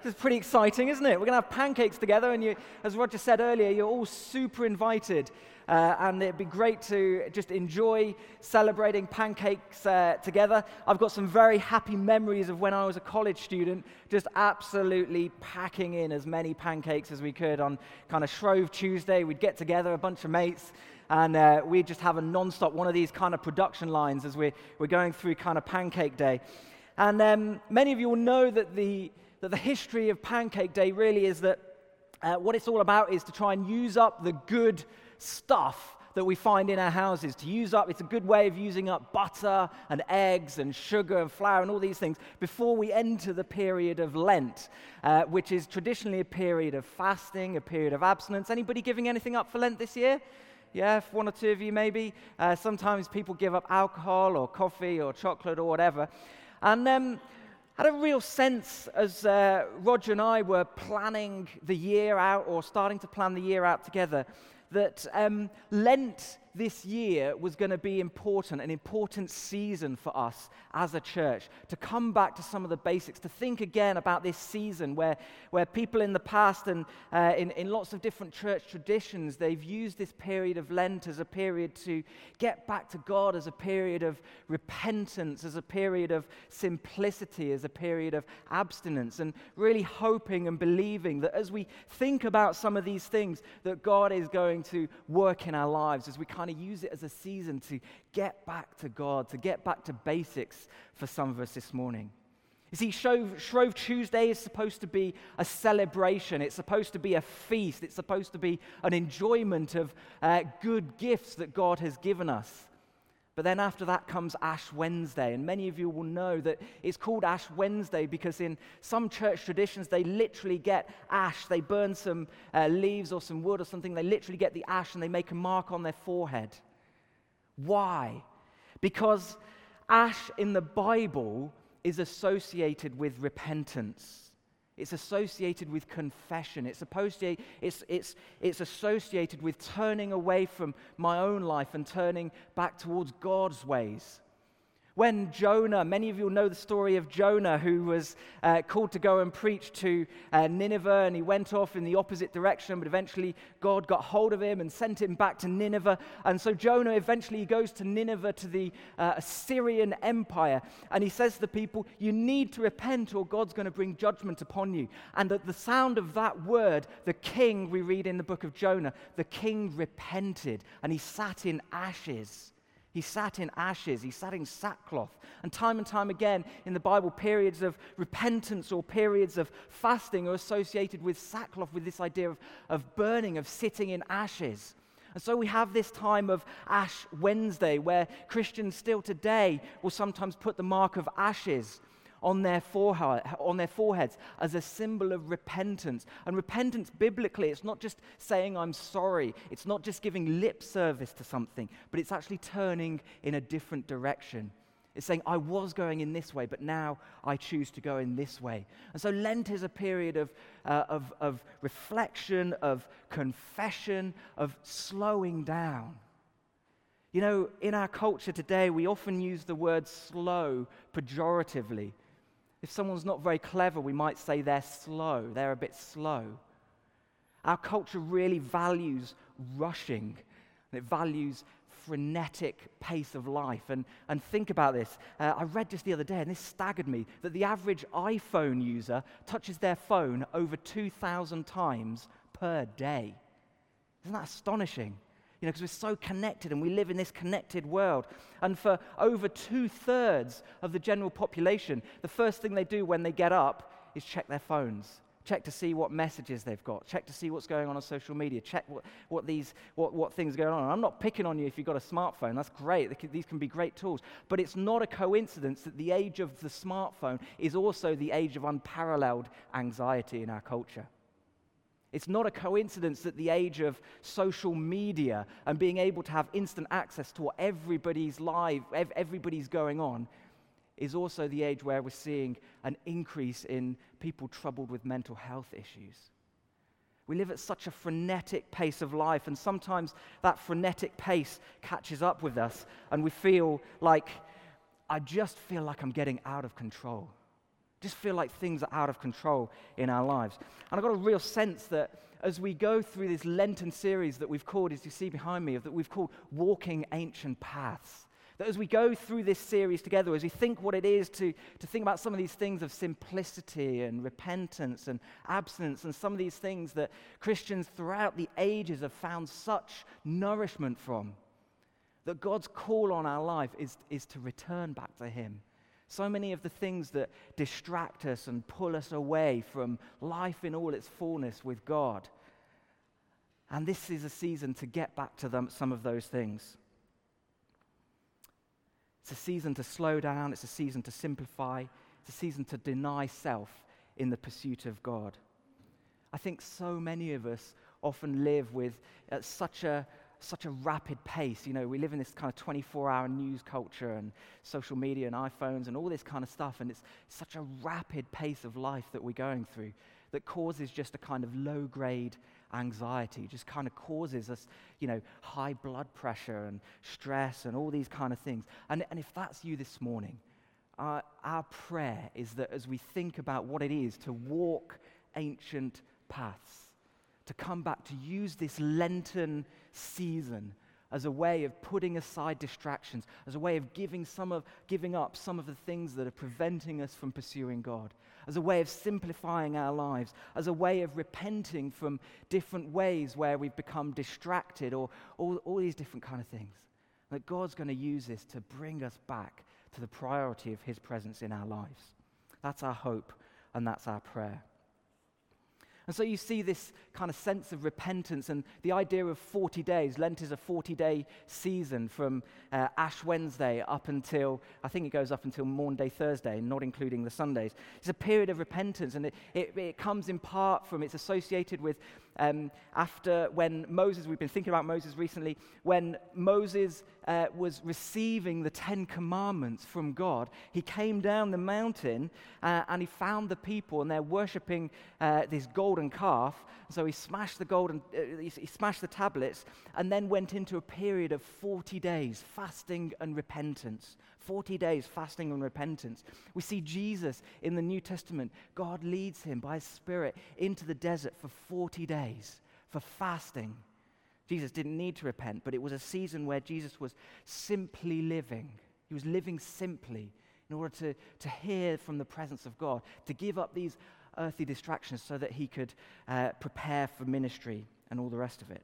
This is pretty exciting, isn't it? We're going to have pancakes together, and you, as Roger said earlier, you're all super invited. Uh, and it'd be great to just enjoy celebrating pancakes uh, together. I've got some very happy memories of when I was a college student, just absolutely packing in as many pancakes as we could on kind of Shrove Tuesday. We'd get together, a bunch of mates, and uh, we'd just have a non stop one of these kind of production lines as we're, we're going through kind of Pancake Day. And um, many of you will know that the, that the history of Pancake Day really is that uh, what it's all about is to try and use up the good stuff that we find in our houses to use up. It's a good way of using up butter and eggs and sugar and flour and all these things before we enter the period of Lent, uh, which is traditionally a period of fasting, a period of abstinence. Anybody giving anything up for Lent this year? Yeah, one or two of you maybe. Uh, sometimes people give up alcohol or coffee or chocolate or whatever. And um, had a real sense as uh, Roger and I were planning the year out or starting to plan the year out together that um, Lent this year was going to be important, an important season for us as a church, to come back to some of the basics, to think again about this season where, where people in the past and uh, in, in lots of different church traditions, they've used this period of Lent as a period to get back to God, as a period of repentance, as a period of simplicity, as a period of abstinence, and really hoping and believing that as we think about some of these things, that God is going to work in our lives as we kind of use it as a season to get back to God, to get back to basics for some of us this morning. You see, Shrove, Shrove, Tuesday is supposed to be a celebration. It's supposed to be a feast. It's supposed to be an enjoyment of uh, good gifts that God has given us. But then after that comes Ash Wednesday. And many of you will know that it's called Ash Wednesday because in some church traditions, they literally get ash. They burn some uh, leaves or some wood or something. They literally get the ash and they make a mark on their forehead. Why? Because ash in the Bible is associated with repentance. It's associated with confession. It's, it's, it's, it's associated with turning away from my own life and turning back towards God's ways. When Jonah, many of you know the story of Jonah, who was uh, called to go and preach to uh, Nineveh, and he went off in the opposite direction, but eventually God got hold of him and sent him back to Nineveh. And so Jonah eventually goes to Nineveh, to the uh, Assyrian Empire, and he says to the people, You need to repent, or God's going to bring judgment upon you. And at the sound of that word, the king, we read in the book of Jonah, the king repented, and he sat in ashes. He sat in ashes, he sat in sackcloth. And time and time again in the Bible, periods of repentance or periods of fasting are associated with sackcloth, with this idea of, of burning, of sitting in ashes. And so we have this time of Ash Wednesday where Christians still today will sometimes put the mark of ashes on their, forehead, on their foreheads as a symbol of repentance. And repentance, biblically, it's not just saying, I'm sorry. It's not just giving lip service to something, but it's actually turning in a different direction. It's saying, I was going in this way, but now I choose to go in this way. And so Lent is a period of, uh, of, of reflection, of confession, of slowing down. You know, in our culture today, we often use the word slow pejoratively. If someone's not very clever, we might say they're slow, they're a bit slow. Our culture really values rushing, it values frenetic pace of life. And, and think about this. Uh, I read just the other day, and this staggered me, that the average iPhone user touches their phone over 2,000 times per day. Isn't that astonishing? You know, because we're so connected and we live in this connected world. And for over two thirds of the general population, the first thing they do when they get up is check their phones. Check to see what messages they've got. Check to see what's going on on social media. Check what, what, these, what, what things are going on. I'm not picking on you if you've got a smartphone. That's great. These can be great tools. But it's not a coincidence that the age of the smartphone is also the age of unparalleled anxiety in our culture. It's not a coincidence that the age of social media and being able to have instant access to what everybody's live, everybody's going on, is also the age where we're seeing an increase in people troubled with mental health issues. We live at such a frenetic pace of life, and sometimes that frenetic pace catches up with us, and we feel like, I just feel like I'm getting out of control. Just feel like things are out of control in our lives. And I've got a real sense that as we go through this Lenten series that we've called, as you see behind me, that we've called Walking Ancient Paths, that as we go through this series together, as we think what it is to, to think about some of these things of simplicity and repentance and abstinence, and some of these things that Christians throughout the ages have found such nourishment from, that God's call on our life is, is to return back to Him so many of the things that distract us and pull us away from life in all its fullness with God. And this is a season to get back to them, some of those things. It's a season to slow down, it's a season to simplify, it's a season to deny self in the pursuit of God. I think so many of us often live with uh, such a such a rapid pace. You know, we live in this kind of 24 hour news culture and social media and iPhones and all this kind of stuff. And it's such a rapid pace of life that we're going through that causes just a kind of low grade anxiety, just kind of causes us, you know, high blood pressure and stress and all these kind of things. And, and if that's you this morning, uh, our prayer is that as we think about what it is to walk ancient paths, to come back, to use this Lenten season as a way of putting aside distractions, as a way of giving, some of, giving up some of the things that are preventing us from pursuing God, as a way of simplifying our lives, as a way of repenting from different ways where we've become distracted or all, all these different kind of things. That God's going to use this to bring us back to the priority of His presence in our lives. That's our hope and that's our prayer. And so you see this kind of sense of repentance and the idea of 40 days. Lent is a 40 day season from uh, Ash Wednesday up until, I think it goes up until Maundy Thursday, not including the Sundays. It's a period of repentance and it, it, it comes in part from, it's associated with um, after when Moses, we've been thinking about Moses recently, when Moses uh, was receiving the Ten Commandments from God, he came down the mountain uh, and he found the people and they're worshipping uh, this golden calf. So he smashed the golden, uh, he, he smashed the tablets and then went into a period of 40 days fasting and repentance. 40 days fasting and repentance. We see Jesus in the New Testament. God leads him by his Spirit into the desert for 40 days for fasting. Jesus didn't need to repent, but it was a season where Jesus was simply living. He was living simply in order to, to hear from the presence of God, to give up these earthly distractions so that he could uh, prepare for ministry and all the rest of it.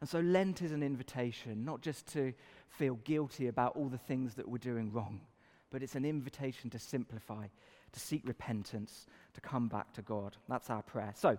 And so Lent is an invitation, not just to feel guilty about all the things that we're doing wrong, but it's an invitation to simplify, to seek repentance, to come back to God. That's our prayer. So,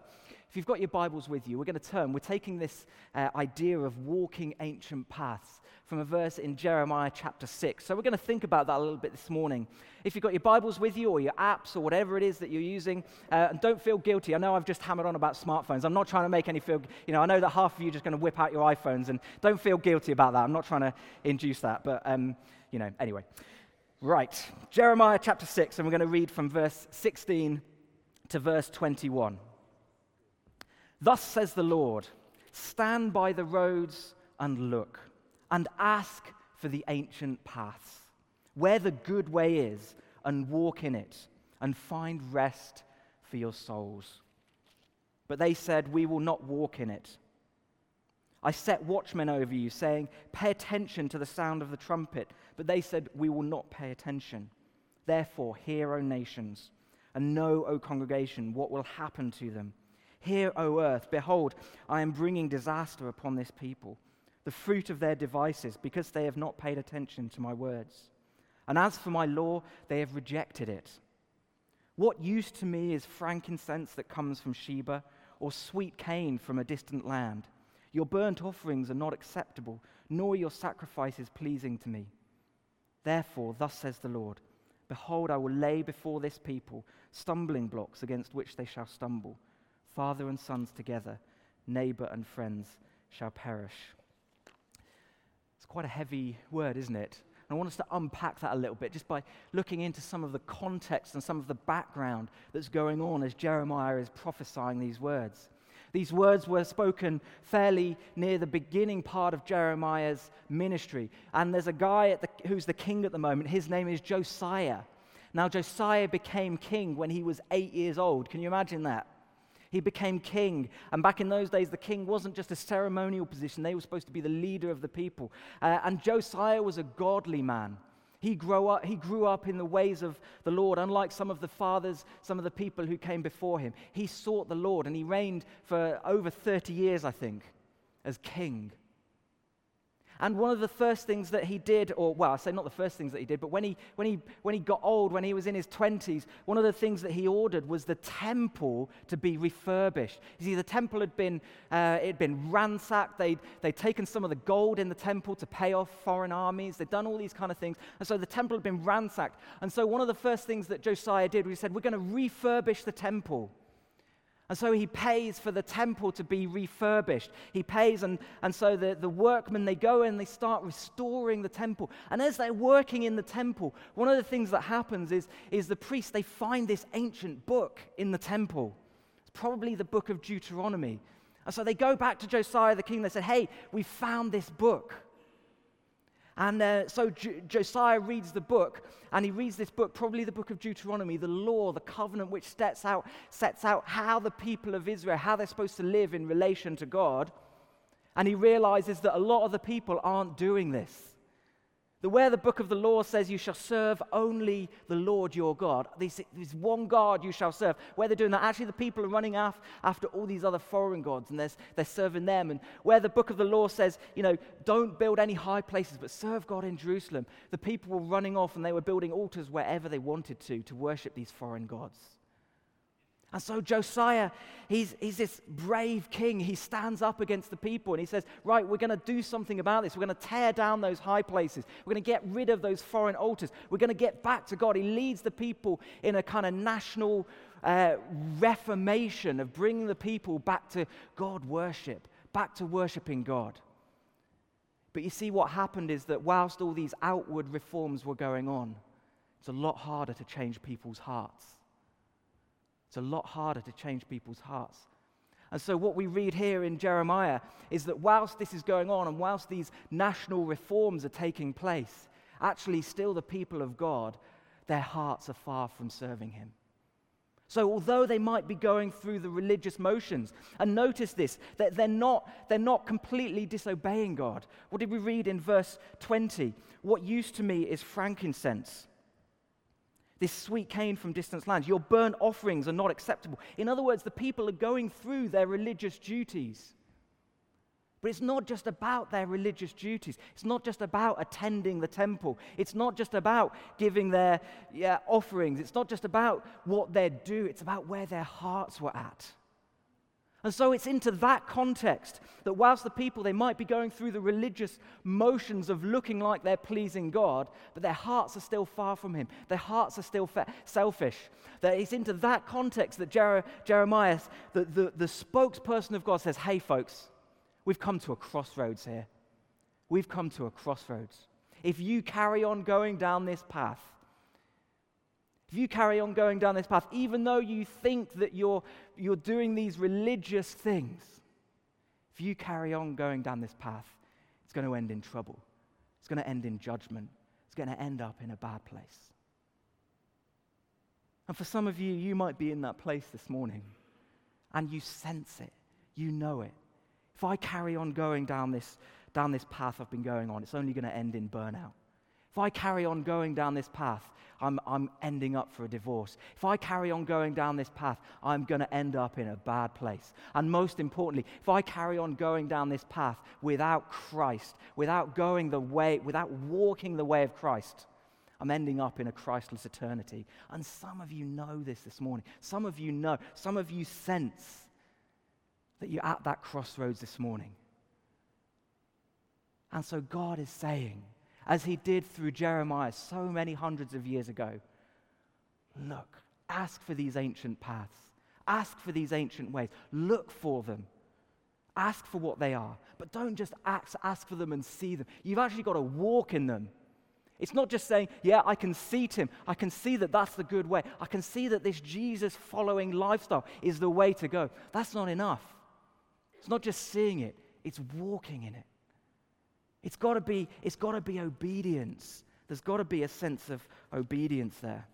if you've got your Bibles with you, we're going to turn. We're taking this uh, idea of walking ancient paths from a verse in Jeremiah chapter 6. So, we're going to think about that a little bit this morning. If you've got your Bibles with you or your apps or whatever it is that you're using, uh, and don't feel guilty. I know I've just hammered on about smartphones. I'm not trying to make any feel, you know, I know that half of you are just going to whip out your iPhones, and don't feel guilty about that. I'm not trying to induce that, but, um, you know, anyway. Right, Jeremiah chapter 6, and we're going to read from verse 16 to verse 21. Thus says the Lord Stand by the roads and look, and ask for the ancient paths, where the good way is, and walk in it, and find rest for your souls. But they said, We will not walk in it. I set watchmen over you, saying, Pay attention to the sound of the trumpet. But they said, We will not pay attention. Therefore, hear, O nations and know, O congregation, what will happen to them. Hear, O earth, behold, I am bringing disaster upon this people, the fruit of their devices, because they have not paid attention to my words. And as for my law, they have rejected it. What use to me is frankincense that comes from Sheba, or sweet cane from a distant land? Your burnt offerings are not acceptable, nor your sacrifices pleasing to me. Therefore, thus says the Lord Behold, I will lay before this people stumbling blocks against which they shall stumble. Father and sons together, neighbor and friends shall perish. It's quite a heavy word, isn't it? And I want us to unpack that a little bit just by looking into some of the context and some of the background that's going on as Jeremiah is prophesying these words. These words were spoken fairly near the beginning part of Jeremiah's ministry. And there's a guy the, who's the king at the moment. His name is Josiah. Now, Josiah became king when he was eight years old. Can you imagine that? He became king. And back in those days, the king wasn't just a ceremonial position, they were supposed to be the leader of the people. Uh, and Josiah was a godly man. He grew, up, he grew up in the ways of the Lord, unlike some of the fathers, some of the people who came before him. He sought the Lord and he reigned for over 30 years, I think, as king. And one of the first things that he did, or well, I say not the first things that he did, but when he, when he, when he got old, when he was in his 20s, one of the things that he ordered was the temple to be refurbished. You see, the temple had been, uh, it had been ransacked. They'd, they'd taken some of the gold in the temple to pay off foreign armies. They'd done all these kind of things. And so the temple had been ransacked. And so one of the first things that Josiah did was he said, We're going to refurbish the temple. And so he pays for the temple to be refurbished. He pays, and, and so the, the workmen, they go and they start restoring the temple. And as they're working in the temple, one of the things that happens is, is the priests, they find this ancient book in the temple. It's probably the book of Deuteronomy. And so they go back to Josiah the king. They said, Hey, we found this book. And uh, so J- Josiah reads the book, and he reads this book, probably the book of Deuteronomy, the law, the covenant which sets out, sets out how the people of Israel, how they're supposed to live in relation to God. And he realizes that a lot of the people aren't doing this. The where the book of the law says you shall serve only the Lord your God, this, one God you shall serve, where they're doing that, actually the people are running af, after all these other foreign gods and they're, they're serving them. And where the book of the law says, you know, don't build any high places, but serve God in Jerusalem, the people were running off and they were building altars wherever they wanted to to worship these foreign gods. And so Josiah, he's, he's this brave king. He stands up against the people and he says, Right, we're going to do something about this. We're going to tear down those high places. We're going to get rid of those foreign altars. We're going to get back to God. He leads the people in a kind of national uh, reformation of bringing the people back to God worship, back to worshiping God. But you see, what happened is that whilst all these outward reforms were going on, it's a lot harder to change people's hearts. It's a lot harder to change people's hearts. And so, what we read here in Jeremiah is that whilst this is going on and whilst these national reforms are taking place, actually, still the people of God, their hearts are far from serving Him. So, although they might be going through the religious motions, and notice this, that they're not, they're not completely disobeying God. What did we read in verse 20? What used to me is frankincense this sweet cane from distant lands. Your burnt offerings are not acceptable. In other words, the people are going through their religious duties. But it's not just about their religious duties. It's not just about attending the temple. It's not just about giving their yeah, offerings. It's not just about what they do. It's about where their hearts were at. And so it's into that context that whilst the people, they might be going through the religious motions of looking like they're pleasing God, but their hearts are still far from Him. Their hearts are still selfish. That it's into that context that Jer- Jeremiah, the, the, the spokesperson of God, says, Hey, folks, we've come to a crossroads here. We've come to a crossroads. If you carry on going down this path, if you carry on going down this path, even though you think that you're, you're doing these religious things, if you carry on going down this path, it's going to end in trouble. It's going to end in judgment. It's going to end up in a bad place. And for some of you, you might be in that place this morning and you sense it, you know it. If I carry on going down this, down this path I've been going on, it's only going to end in burnout. If I carry on going down this path, I'm, I'm ending up for a divorce. If I carry on going down this path, I'm going to end up in a bad place. And most importantly, if I carry on going down this path without Christ, without going the way, without walking the way of Christ, I'm ending up in a Christless eternity. And some of you know this this morning. Some of you know. Some of you sense that you're at that crossroads this morning. And so God is saying, as he did through Jeremiah so many hundreds of years ago. Look, ask for these ancient paths, ask for these ancient ways, look for them. Ask for what they are, but don't just ask, ask for them and see them. You've actually got to walk in them. It's not just saying, yeah, I can see Tim. I can see that that's the good way. I can see that this Jesus following lifestyle is the way to go. That's not enough. It's not just seeing it, it's walking in it. It's got to be, it's got to be obedience. There's got to be a sense of obedience there.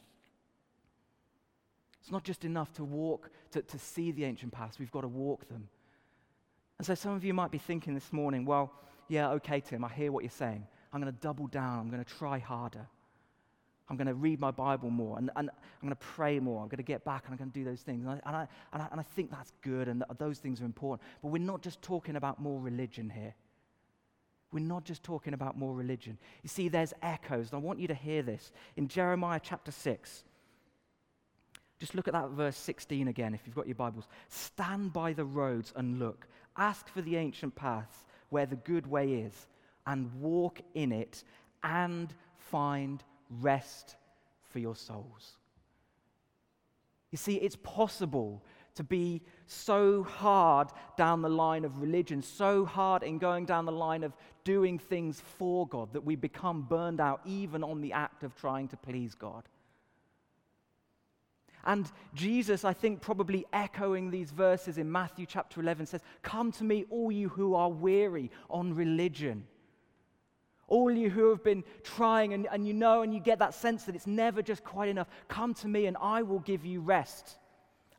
It's not just enough to walk, to, to see the ancient paths, we've got to walk them. And so some of you might be thinking this morning, well, yeah, okay, Tim, I hear what you're saying. I'm going to double down, I'm going to try harder. I'm going to read my Bible more and, and I'm going to pray more. I'm going to get back and I'm going to do those things. And I, and I, and I, and I think that's good and th- those things are important. But we're not just talking about more religion here. We're not just talking about more religion. You see, there's echoes, and I want you to hear this. In Jeremiah chapter 6, just look at that verse 16 again if you've got your Bibles. Stand by the roads and look. Ask for the ancient paths where the good way is, and walk in it and find rest for your souls. You see, it's possible to be so hard down the line of religion, so hard in going down the line of doing things for God that we become burned out even on the act of trying to please God. And Jesus, I think, probably echoing these verses in Matthew chapter 11, says, Come to me, all you who are weary on religion all you who have been trying and, and you know and you get that sense that it's never just quite enough, come to me and I will give you rest.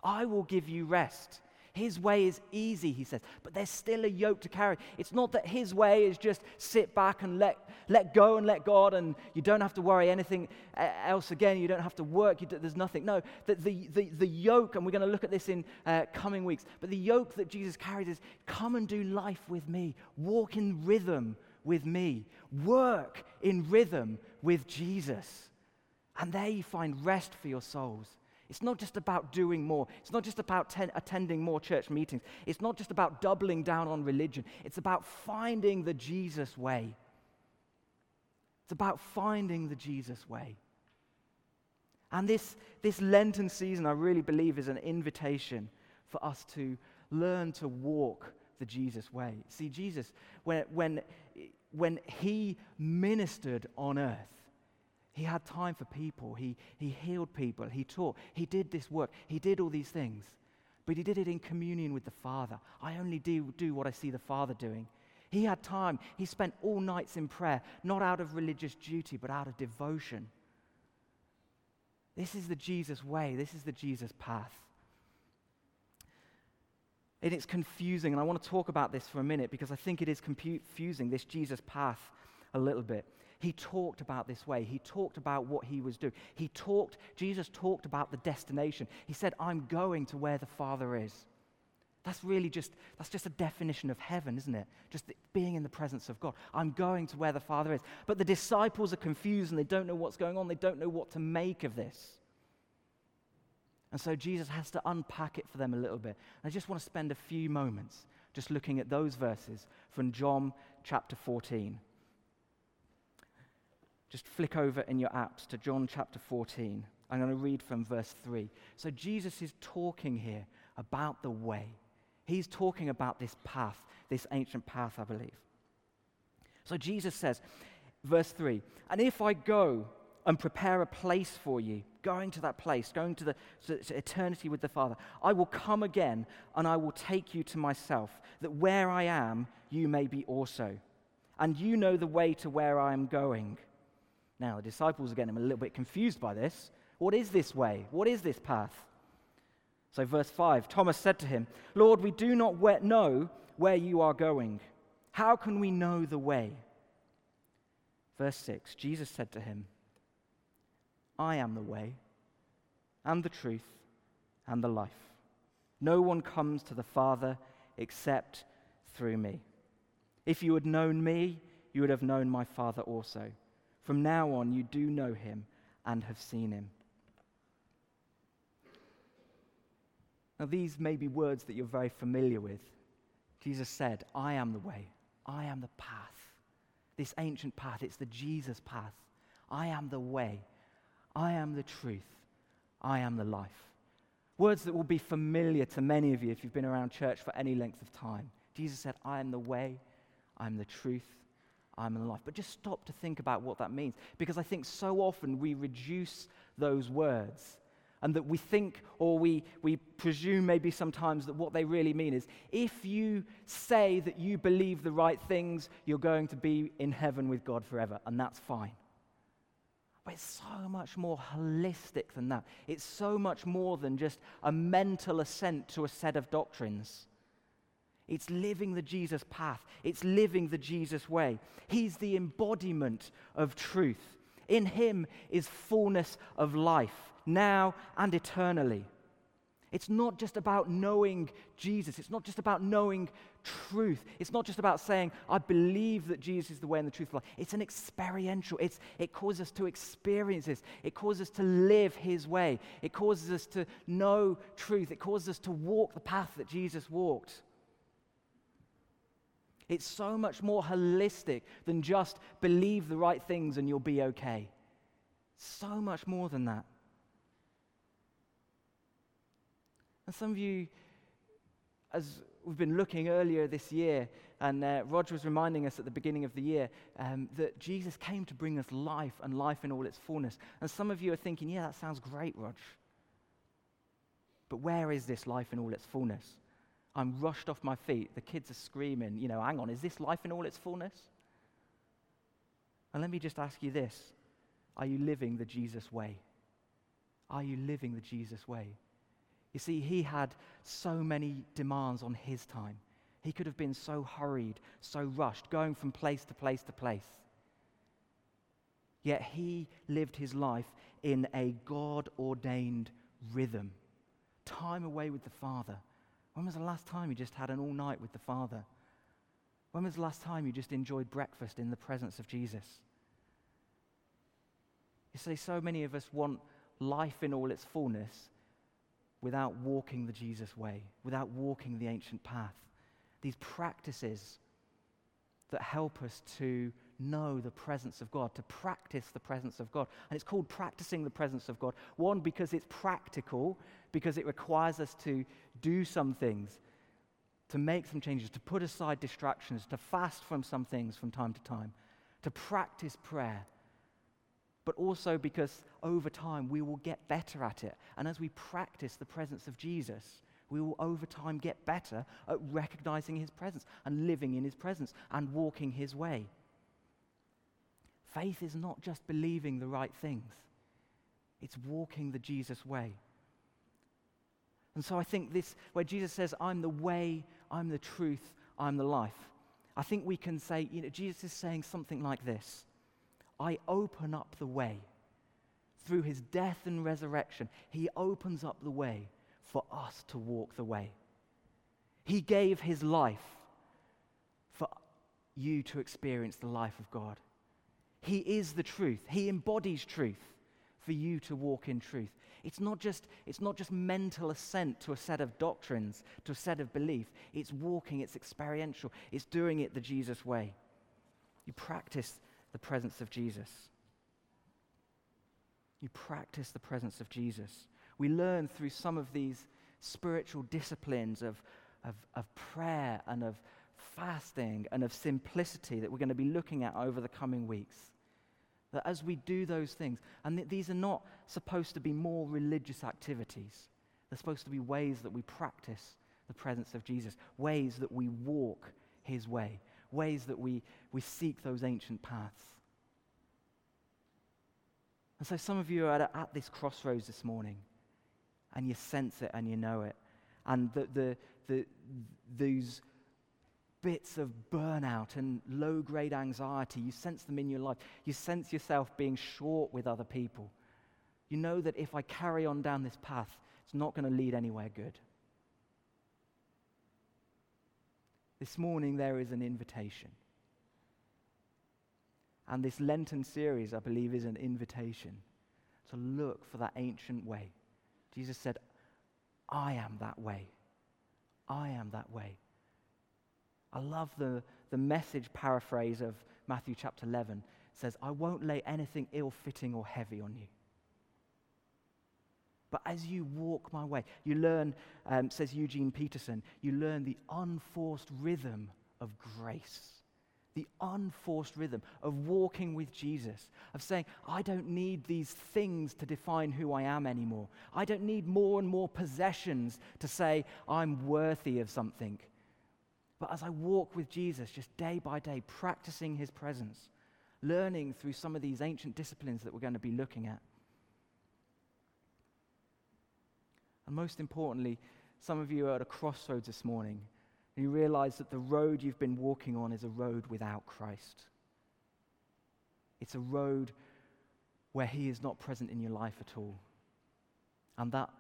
I will give you rest. His way is easy, he says, but there's still a yoke to carry. It's not that his way is just sit back and let, let go and let God, and you don't have to worry anything else again. You don't have to work. Do, there's nothing. No, the, the, the, yoke, and we're going to look at this in uh, coming weeks, but the yoke that Jesus carries is come and do life with me, walk in rhythm with me. Work in rhythm with Jesus. And there you find rest for your souls. It's not just about doing more. It's not just about ten- attending more church meetings. It's not just about doubling down on religion. It's about finding the Jesus way. It's about finding the Jesus way. And this, this Lenten season, I really believe, is an invitation for us to learn to walk the Jesus way. See, Jesus, when, when when he ministered on earth, he had time for people. He, he healed people. He taught. He did this work. He did all these things. But he did it in communion with the Father. I only do, do what I see the Father doing. He had time. He spent all nights in prayer, not out of religious duty, but out of devotion. This is the Jesus way. This is the Jesus path. And it's confusing, and I want to talk about this for a minute because I think it is confusing, this Jesus path, a little bit. He talked about this way. He talked about what he was doing. He talked, Jesus talked about the destination. He said, I'm going to where the Father is. That's really just, that's just a definition of heaven, isn't it? Just being in the presence of God. I'm going to where the Father is. But the disciples are confused and they don't know what's going on. They don't know what to make of this. And so Jesus has to unpack it for them a little bit. I just want to spend a few moments just looking at those verses from John chapter 14. Just flick over in your apps to John chapter 14. I'm going to read from verse 3. So Jesus is talking here about the way. He's talking about this path, this ancient path, I believe. So Jesus says, verse 3 And if I go and prepare a place for you, going to that place, going to the to, to eternity with the Father. I will come again and I will take you to myself, that where I am, you may be also. And you know the way to where I am going. Now, the disciples are getting a little bit confused by this. What is this way? What is this path? So, verse 5 Thomas said to him, Lord, we do not know where you are going. How can we know the way? Verse 6 Jesus said to him, I am the way, and the truth, and the life. No one comes to the Father except through me. If you had known me, you would have known my Father also. From now on, you do know him and have seen him. Now, these may be words that you're very familiar with. Jesus said, I am the way, I am the path. This ancient path, it's the Jesus path. I am the way. I am the truth. I am the life. Words that will be familiar to many of you if you've been around church for any length of time. Jesus said, I am the way, I am the truth, I am in life. But just stop to think about what that means. Because I think so often we reduce those words and that we think or we, we presume maybe sometimes that what they really mean is if you say that you believe the right things, you're going to be in heaven with God forever, and that's fine. But it's so much more holistic than that. It's so much more than just a mental assent to a set of doctrines. It's living the Jesus path, it's living the Jesus way. He's the embodiment of truth. In him is fullness of life, now and eternally. It's not just about knowing Jesus. It's not just about knowing truth. It's not just about saying, I believe that Jesus is the way and the truth of life. It's an experiential. It's, it causes us to experience this. It causes us to live His way. It causes us to know truth. It causes us to walk the path that Jesus walked. It's so much more holistic than just believe the right things and you'll be okay. So much more than that. And some of you, as we've been looking earlier this year, and uh, Roger was reminding us at the beginning of the year um, that Jesus came to bring us life and life in all its fullness. And some of you are thinking, yeah, that sounds great, Rog. But where is this life in all its fullness? I'm rushed off my feet. The kids are screaming, you know, hang on, is this life in all its fullness? And let me just ask you this Are you living the Jesus way? Are you living the Jesus way? You see, he had so many demands on his time. He could have been so hurried, so rushed, going from place to place to place. Yet he lived his life in a God ordained rhythm. Time away with the Father. When was the last time you just had an all night with the Father? When was the last time you just enjoyed breakfast in the presence of Jesus? You see, so many of us want life in all its fullness, without walking the Jesus way, without walking the ancient path. These practices that help us to know the presence of God, to practice the presence of God. And it's called practicing the presence of God. One, because it's practical, because it requires us to do some things, to make some changes, to put aside distractions, to fast from some things from time to time, to practice prayer but also because over time we will get better at it. And as we practice the presence of Jesus, we will over time get better at recognizing his presence and living in his presence and walking his way. Faith is not just believing the right things, it's walking the Jesus way. And so I think this, where Jesus says, I'm the way, I'm the truth, I'm the life, I think we can say, you know, Jesus is saying something like this I open up the way. Through his death and resurrection, he opens up the way for us to walk the way. He gave his life for you to experience the life of God. He is the truth. He embodies truth for you to walk in truth. It's not just, it's not just mental assent to a set of doctrines, to a set of belief. It's walking, it's experiential, it's doing it the Jesus way. You practice the presence of Jesus. You practice the presence of Jesus. We learn through some of these spiritual disciplines of, of, of prayer and of fasting and of simplicity that we're going to be looking at over the coming weeks. That as we do those things, and th- these are not supposed to be more religious activities, they're supposed to be ways that we practice the presence of Jesus, ways that we walk his way, ways that we, we seek those ancient paths. And so some of you are at, at this crossroads this morning, and you sense it and you know it. And the, the, the, those bits of burnout and low grade anxiety, you sense them in your life. You sense yourself being short with other people. You know that if I carry on down this path, it's not going to lead anywhere good. This morning, there is an invitation. And this Lenten series, I believe, is an invitation to look for that ancient way. Jesus said, I am that way. I am that way. I love the, the message paraphrase of Matthew chapter 11. It says, I won't lay anything ill fitting or heavy on you. But as you walk my way, you learn, um, says Eugene Peterson, you learn the unforced rhythm of grace. The unforced rhythm of walking with Jesus, of saying, I don't need these things to define who I am anymore. I don't need more and more possessions to say I'm worthy of something. But as I walk with Jesus, just day by day, practicing his presence, learning through some of these ancient disciplines that we're going to be looking at. And most importantly, some of you are at a crossroads this morning and you realize that the road you've been walking on is a road without Christ. It's a road where He is not present in your life at all. And that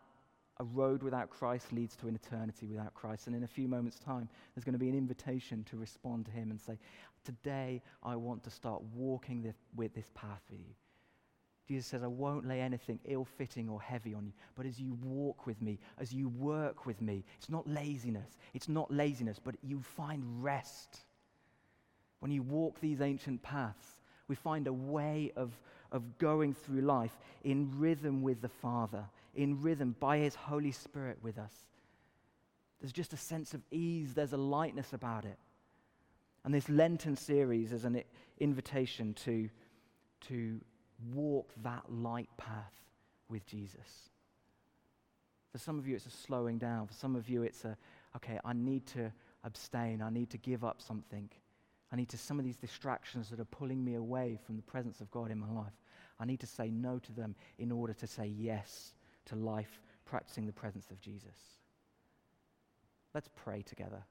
a road without Christ leads to an eternity without Christ. And in a few moments' time, there's going to be an invitation to respond to Him and say, Today I want to start walking this, with this path with you. Jesus says, I won't lay anything ill fitting or heavy on you, but as you walk with me, as you work with me, it's not laziness. It's not laziness, but you find rest. When you walk these ancient paths, we find a way of, of going through life in rhythm with the Father, in rhythm by His Holy Spirit with us. There's just a sense of ease, there's a lightness about it. And this Lenten series is an invitation to, to walk that light path with Jesus. For some of you, it's a slowing down. For some of you, it's a, okay, I need to abstain. I need to give up something. I need to, some of these distractions that are pulling me away from the presence of God in my life, I need to say no to them in order to say yes to life, practicing the presence of Jesus. Let's pray together.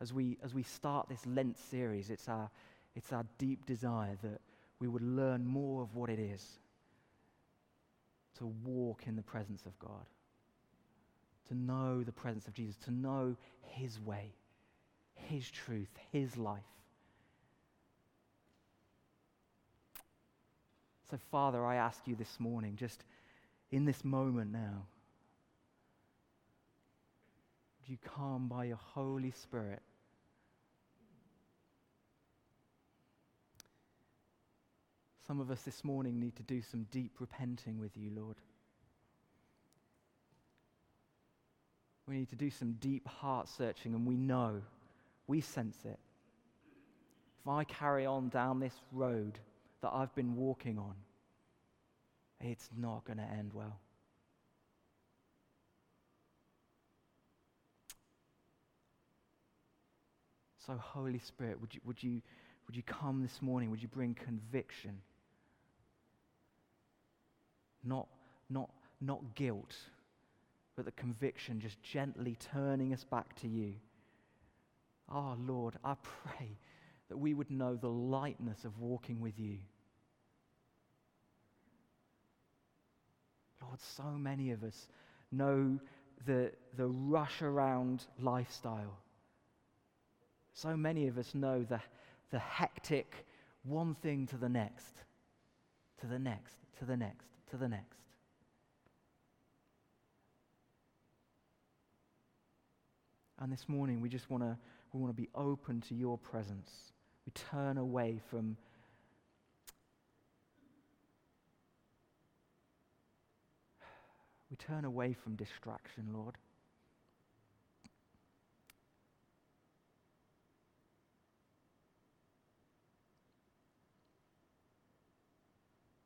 As we, as we start this Lent series, it's our, it's our deep desire that we would learn more of what it is to walk in the presence of God, to know the presence of Jesus, to know His way, His truth, His life. So, Father, I ask you this morning, just in this moment now, would you come by your Holy Spirit Some of us this morning need to do some deep repenting with you, Lord. We need to do some deep heart searching, and we know, we sense it. If I carry on down this road that I've been walking on, it's not going to end well. So, Holy Spirit, would you, would, you, would you come this morning? Would you bring conviction? not, not, not guilt, but the conviction just gently turning us back to you. Oh, Lord, I pray that we would know the lightness of walking with you. Lord, so many of us know the, the rush around lifestyle. So many of us know the, the hectic one thing to the next, to the next, to the next to the next. And this morning, we just want to we want to be open to your presence. We turn away from we turn away from distraction, Lord.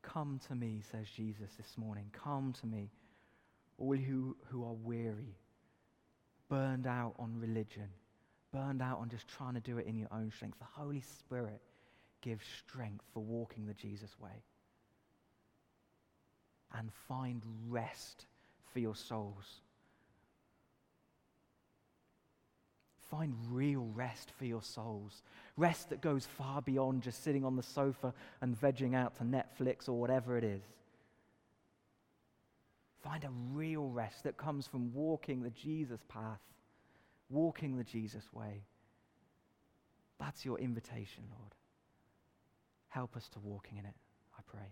Come to me, says Jesus this morning. Come to me, all you who are weary, burned out on religion, burned out on just trying to do it in your own strength. The Holy Spirit gives strength for walking the Jesus way. And find rest for your souls. Find real rest for your souls. Rest that goes far beyond just sitting on the sofa and vegging out to Netflix or whatever it is. Find a real rest that comes from walking the Jesus path, walking the Jesus way. That's your invitation, Lord. Help us to walking in it, I pray.